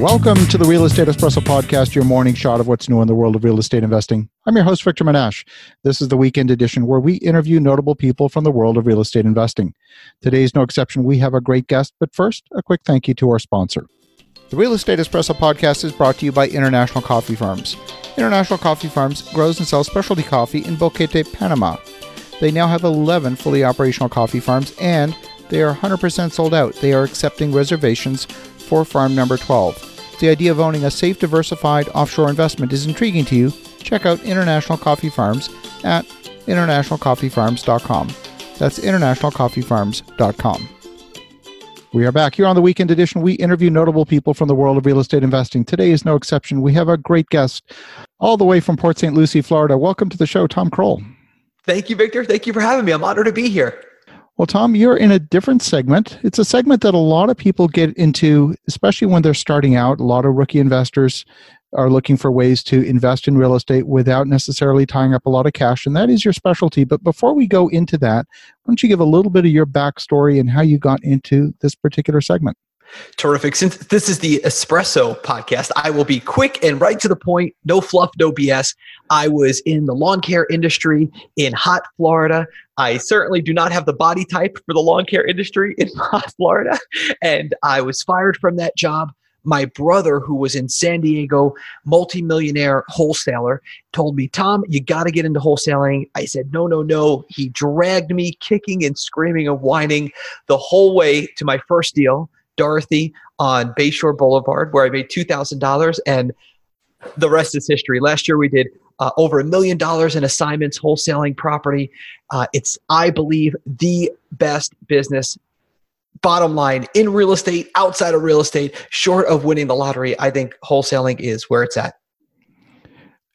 Welcome to the Real Estate Espresso Podcast, your morning shot of what's new in the world of real estate investing. I'm your host, Victor Menasce. This is the weekend edition where we interview notable people from the world of real estate investing. Today is no exception. We have a great guest, but first, a quick thank you to our sponsor. The Real Estate Espresso Podcast is brought to you by International Coffee Farms. International Coffee Farms grows and sells specialty coffee in Boquete, Panama. They now have 11 fully operational coffee farms and they are 100% sold out. They are accepting reservations for farm number 12. The idea of owning a safe, diversified offshore investment is intriguing to you, check out International Coffee Farms at internationalcoffeefarms.com. That's internationalcoffeefarms.com. We are back here on the weekend edition. We interview notable people from the world of real estate investing. Today is no exception. We have a great guest all the way from Port St. Lucie, Florida. Welcome to the show, Tom Krol. Thank you, Victor. Thank you for having me. I'm honored to be here. Well, Tom, you're in a different segment. It's a segment that a lot of people get into, especially when they're starting out. A lot of rookie investors are looking for ways to invest in real estate without necessarily tying up a lot of cash, and that is your specialty. But before we go into that, why don't you give a little bit of your backstory and how you got into this particular segment? Terrific. Since this is the Espresso podcast, I will be quick and right to the point. No fluff, no BS. I was in the lawn care industry in hot Florida. I certainly do not have the body type for the lawn care industry in hot Florida. And I was fired from that job. My brother, who was in San Diego, multimillionaire wholesaler, told me, Tom, you got to get into wholesaling. I said, no, no, no. He dragged me kicking and screaming and whining the whole way to my first deal Dorothy on Bayshore Boulevard, where I made $2,000. And the rest is history. Last year we did uh, over a million dollars in assignments, wholesaling property. Uh, it's, I believe, the best business. Bottom line in real estate, outside of real estate, short of winning the lottery, I think wholesaling is where it's at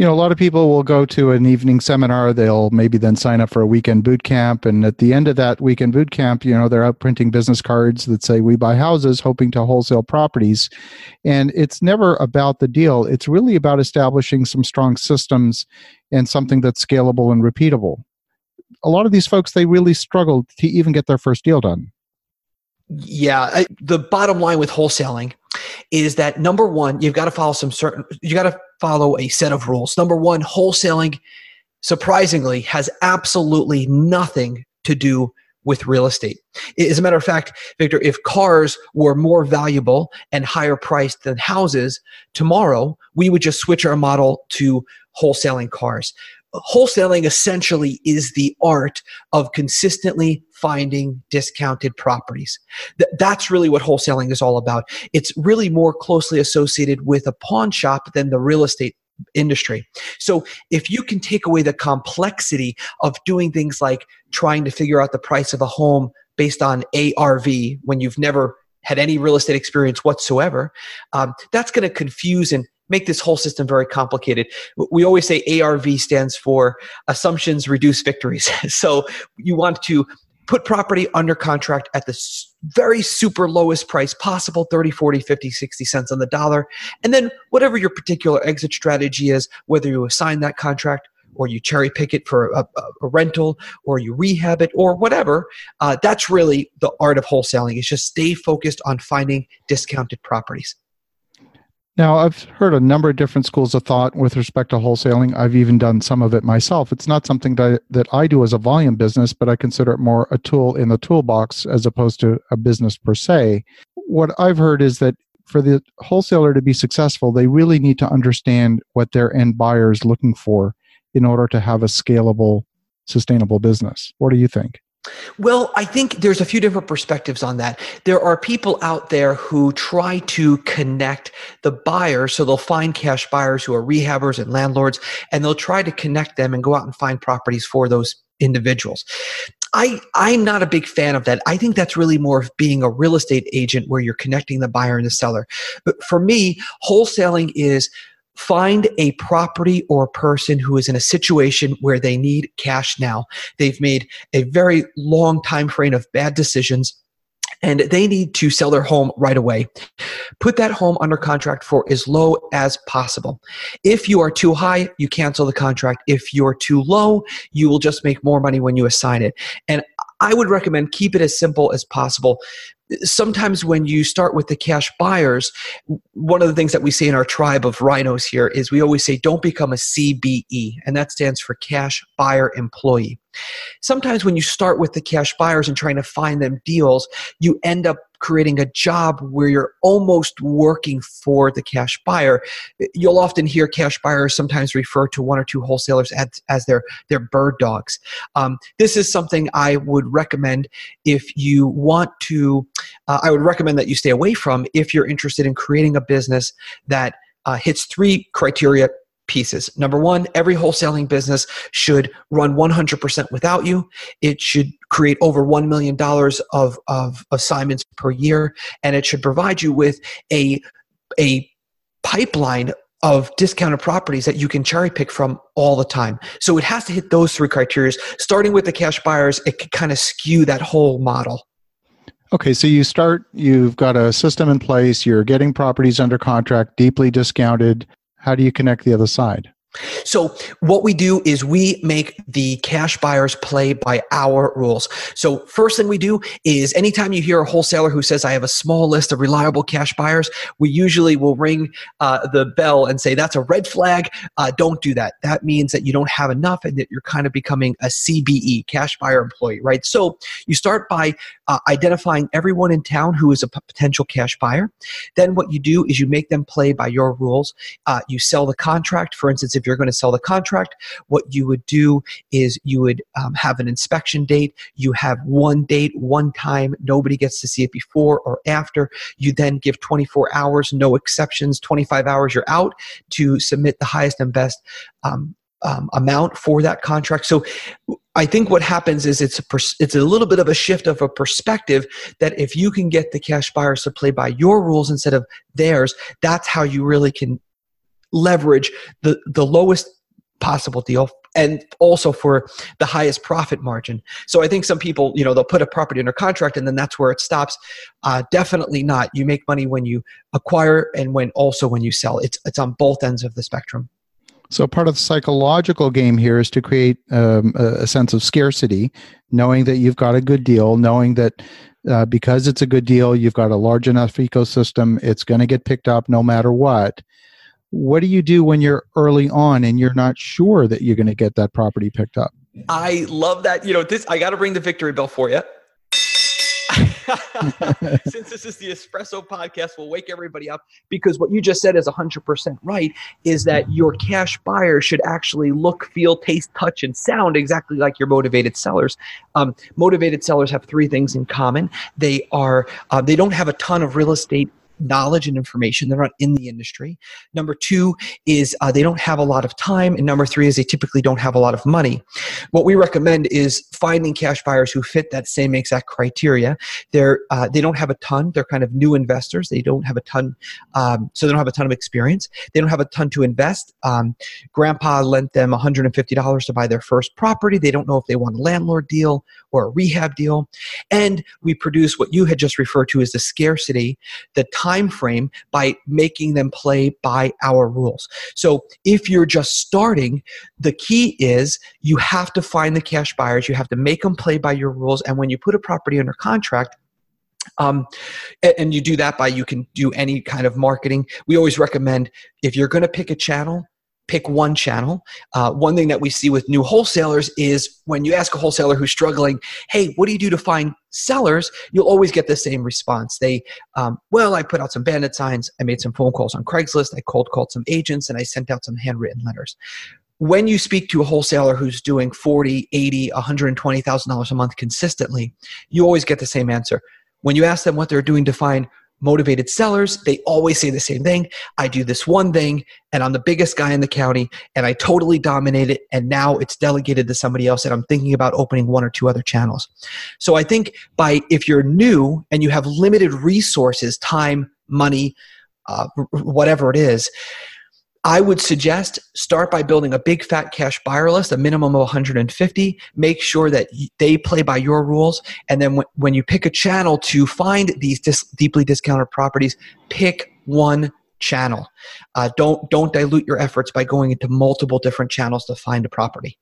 you know, a lot of people will go to an evening seminar. They'll maybe then sign up for a weekend boot camp. And at the end of that weekend boot camp, you know, they're out printing business cards that say, We buy houses, hoping to wholesale properties. And it's never about the deal, it's really about establishing some strong systems and something that's scalable and repeatable. A lot of these folks, they really struggle to even get their first deal done. Yeah. I, the bottom line with wholesaling is that number one, you've got to follow some certain, you got to follow a set of rules. Number one, wholesaling, surprisingly, has absolutely nothing to do with real estate. As a matter of fact, Victor, if cars were more valuable and higher priced than houses, tomorrow we would just switch our model to wholesaling cars wholesaling essentially is the art of consistently finding discounted properties. Th- that's really what wholesaling is all about. It's really more closely associated with a pawn shop than the real estate industry. So if you can take away the complexity of doing things like trying to figure out the price of a home based on ARV when you've never had any real estate experience whatsoever, um, that's going to confuse and make this whole system very complicated. We always say ARV stands for assumptions reduce victories. so you want to put property under contract at the very super lowest price possible 30 40 50 60 cents on the dollar and then whatever your particular exit strategy is whether you assign that contract or you cherry pick it for a, a rental or you rehab it or whatever uh, that's really the art of wholesaling is just stay focused on finding discounted properties now, I've heard a number of different schools of thought with respect to wholesaling. I've even done some of it myself. It's not something that, that I do as a volume business, but I consider it more a tool in the toolbox as opposed to a business per se. What I've heard is that for the wholesaler to be successful, they really need to understand what their end buyer is looking for in order to have a scalable, sustainable business. What do you think? Well, I think there's a few different perspectives on that. There are people out there who try to connect the buyers, so they'll find cash buyers who are rehabbers and landlords, and they'll try to connect them and go out and find properties for those individuals. I, I'm not a big fan of that. I think that's really more of being a real estate agent where you're connecting the buyer and the seller. But for me, wholesaling is find a property or person who is in a situation where they need cash now. They've made a very long time frame of bad decisions and they need to sell their home right away. Put that home under contract for as low as possible. If you are too high, you cancel the contract. If you're too low, you will just make more money when you assign it. And I would recommend keep it as simple as possible sometimes when you start with the cash buyers, one of the things that we say in our tribe of rhinos here is we always say, don't become a CBE, and that stands for cash buyer employee. Sometimes when you start with the cash buyers and trying to find them deals, you end up creating a job where you're almost working for the cash buyer. You'll often hear cash buyers sometimes refer to one or two wholesalers as, as their, their bird dogs. Um, this is something I would recommend if you want to, uh, I would recommend that you stay away from if you're interested in creating a business that uh, hits three criteria pieces. Number one, every wholesaling business should run 100% without you. It should create over $1 million of, of assignments per year, and it should provide you with a, a pipeline of discounted properties that you can cherry pick from all the time. So it has to hit those three criteria. Starting with the cash buyers, it can kind of skew that whole model. Okay, so you start, you've got a system in place, you're getting properties under contract, deeply discounted, how do you connect the other side? So what we do is we make the cash buyers play by our rules. So first thing we do is anytime you hear a wholesaler who says, I have a small list of reliable cash buyers, we usually will ring uh, the bell and say, that's a red flag. Uh, don't do that. That means that you don't have enough and that you're kind of becoming a CBE, cash buyer employee, right? So you start by uh, identifying everyone in town who is a p- potential cash buyer. Then what you do is you make them play by your rules. Uh, you sell the contract. For instance, if you're going to sell the contract, what you would do is you would um, have an inspection date. You have one date, one time. Nobody gets to see it before or after. You then give 24 hours, no exceptions, 25 hours, you're out to submit the highest and best um, um, amount for that contract. So I think what happens is it's a pers- it's a little bit of a shift of a perspective that if you can get the cash buyers to play by your rules instead of theirs, that's how you really can leverage the, the lowest possible deal and also for the highest profit margin. So I think some people, you know, they'll put a property under contract and then that's where it stops. Uh, definitely not. You make money when you acquire and when also when you sell. It's it's on both ends of the spectrum. So part of the psychological game here is to create um, a, a, sense of scarcity, knowing that you've got a good deal, knowing that uh, because it's a good deal, you've got a large enough ecosystem, it's going to get picked up no matter what what do you do when you're early on and you're not sure that you're going to get that property picked up? I love that. You know, this I got to bring the victory bell for you. Since this is the espresso podcast, we'll wake everybody up because what you just said is 100% right is that your cash buyer should actually look, feel, taste, touch, and sound exactly like your motivated sellers. Um, motivated sellers have three things in common. They are, uh, they don't have a ton of real estate knowledge and information. They're not in the industry. Number two is uh, they don't have a lot of time. And number three is they typically don't have a lot of money. What we recommend is finding cash buyers who fit that same exact criteria. They're, uh, they don't have a ton. They're kind of new investors. They don't have a ton, um, so they don't have a ton of experience. They don't have a ton to invest. Um, grandpa lent them $150 to buy their first property. They don't know if they want a landlord deal or a rehab deal. And we produce what you had just referred to as the scarcity, the time frame by making them play by our rules. So if you're just starting, the key is you have to find the cash buyers, you have to make them play by your rules. And when you put a property under contract, um, and you do that by you can do any kind of marketing. We always recommend if you're going to pick a channel, pick one channel. Uh, one thing that we see with new wholesalers is when you ask a wholesaler who's struggling, hey, what do you do to find sellers? You'll always get the same response. They, um, well, I put out some bandit signs, I made some phone calls on Craigslist, I cold called some agents, and I sent out some handwritten letters when you speak to a wholesaler who's doing 40 80 $120000 a month consistently you always get the same answer when you ask them what they're doing to find motivated sellers, they always say the same thing. I do this one thing and I'm the biggest guy in the county and I totally dominate it and now it's delegated to somebody else and I'm thinking about opening one or two other channels. So I think by if you're new and you have limited resources, time, money, uh, whatever it is, I would suggest start by building a big fat cash buyer list, a minimum of 150. Make sure that they play by your rules. And then when, you pick a channel to find these dis- deeply discounted properties, pick one channel. Uh, don't don't dilute your efforts by going into multiple different channels to find a property.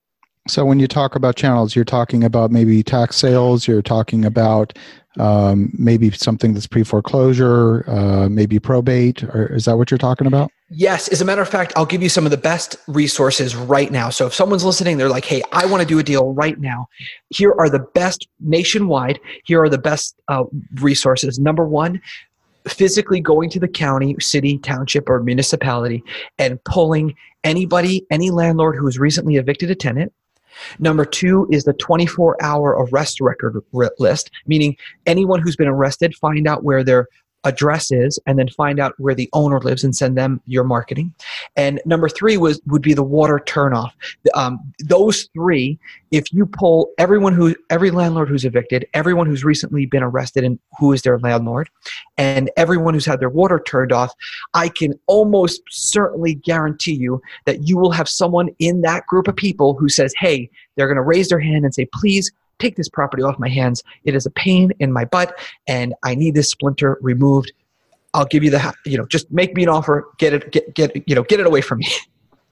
So when you talk about channels, you're talking about maybe tax sales. You're talking about um, maybe something that's pre-foreclosure, uh, maybe probate, or is that what you're talking about? Yes. As a matter of fact, I'll give you some of the best resources right now. So if someone's listening, they're like, "Hey, I want to do a deal right now." Here are the best nationwide. Here are the best uh, resources. Number one, physically going to the county, city, township, or municipality and pulling anybody, any landlord who has recently evicted a tenant Number two is the 24 hour arrest record list, meaning anyone who's been arrested, find out where their address is and then find out where the owner lives and send them your marketing. And number three was would be the water turnoff. Um, those three if you pull everyone who every landlord who's evicted everyone who's recently been arrested and who is their landlord and everyone who's had their water turned off i can almost certainly guarantee you that you will have someone in that group of people who says hey they're going to raise their hand and say please take this property off my hands. It is a pain in my butt, and I need this splinter removed. I'll give you the, you know, just make me an offer. Get it, get, get, you know, get it away from me.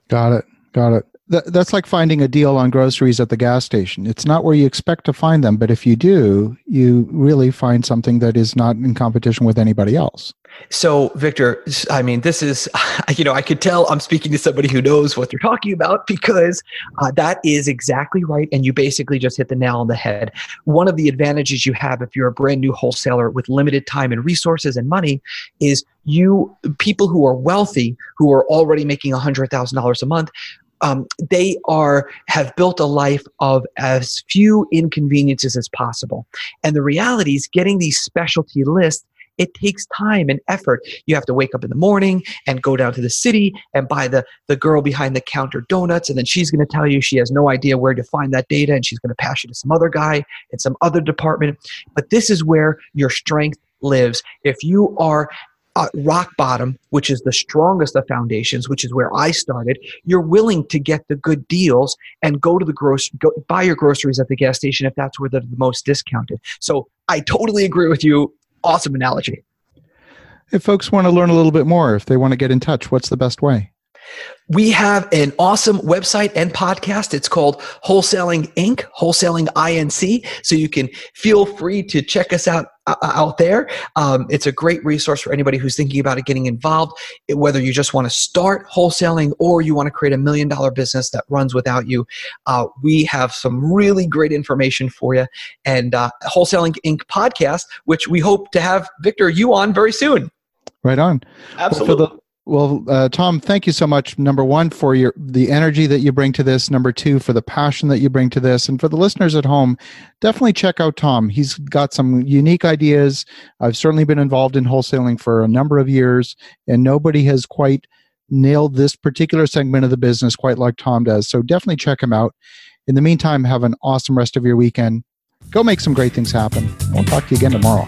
Got it. Got it. That, that's like finding a deal on groceries at the gas station. It's not where you expect to find them, but if you do, you really find something that is not in competition with anybody else. So, Victor, I mean, this is, you know, I could tell I'm speaking to somebody who knows what they're talking about because uh, that is exactly right. And you basically just hit the nail on the head. One of the advantages you have if you're a brand new wholesaler with limited time and resources and money is you, people who are wealthy, who are already making $100,000 a month, um, they are have built a life of as few inconveniences as possible and the reality is getting these specialty lists it takes time and effort. You have to wake up in the morning and go down to the city and buy the, the girl behind the counter donuts. And then she's going to tell you she has no idea where to find that data and she's going to pass you to some other guy in some other department. But this is where your strength lives. If you are uh, rock bottom, which is the strongest of foundations, which is where I started, you're willing to get the good deals and go to the grocery, go buy your groceries at the gas station if that's where they're the most discounted. So I totally agree with you awesome analogy. If folks want to learn a little bit more, if they want to get in touch, what's the best way? We have an awesome website and podcast. It's called Wholesaling Inc., Wholesaling INC. So you can feel free to check us out uh, uh, out there. Um, it's a great resource for anybody who's thinking about it getting involved, whether you just want to start wholesaling or you want to create a million dollar business that runs without you. Uh, we have some really great information for you. And uh, Wholesaling Inc. podcast, which we hope to have Victor you on very soon. Right on. Absolutely. Well, well, uh, Tom, thank you so much. Number one, for your the energy that you bring to this. Number two, for the passion that you bring to this, and for the listeners at home, definitely check out Tom. He's got some unique ideas. I've certainly been involved in wholesaling for a number of years, and nobody has quite nailed this particular segment of the business quite like Tom does. So definitely check him out. In the meantime, have an awesome rest of your weekend. Go make some great things happen. We'll talk to you again tomorrow.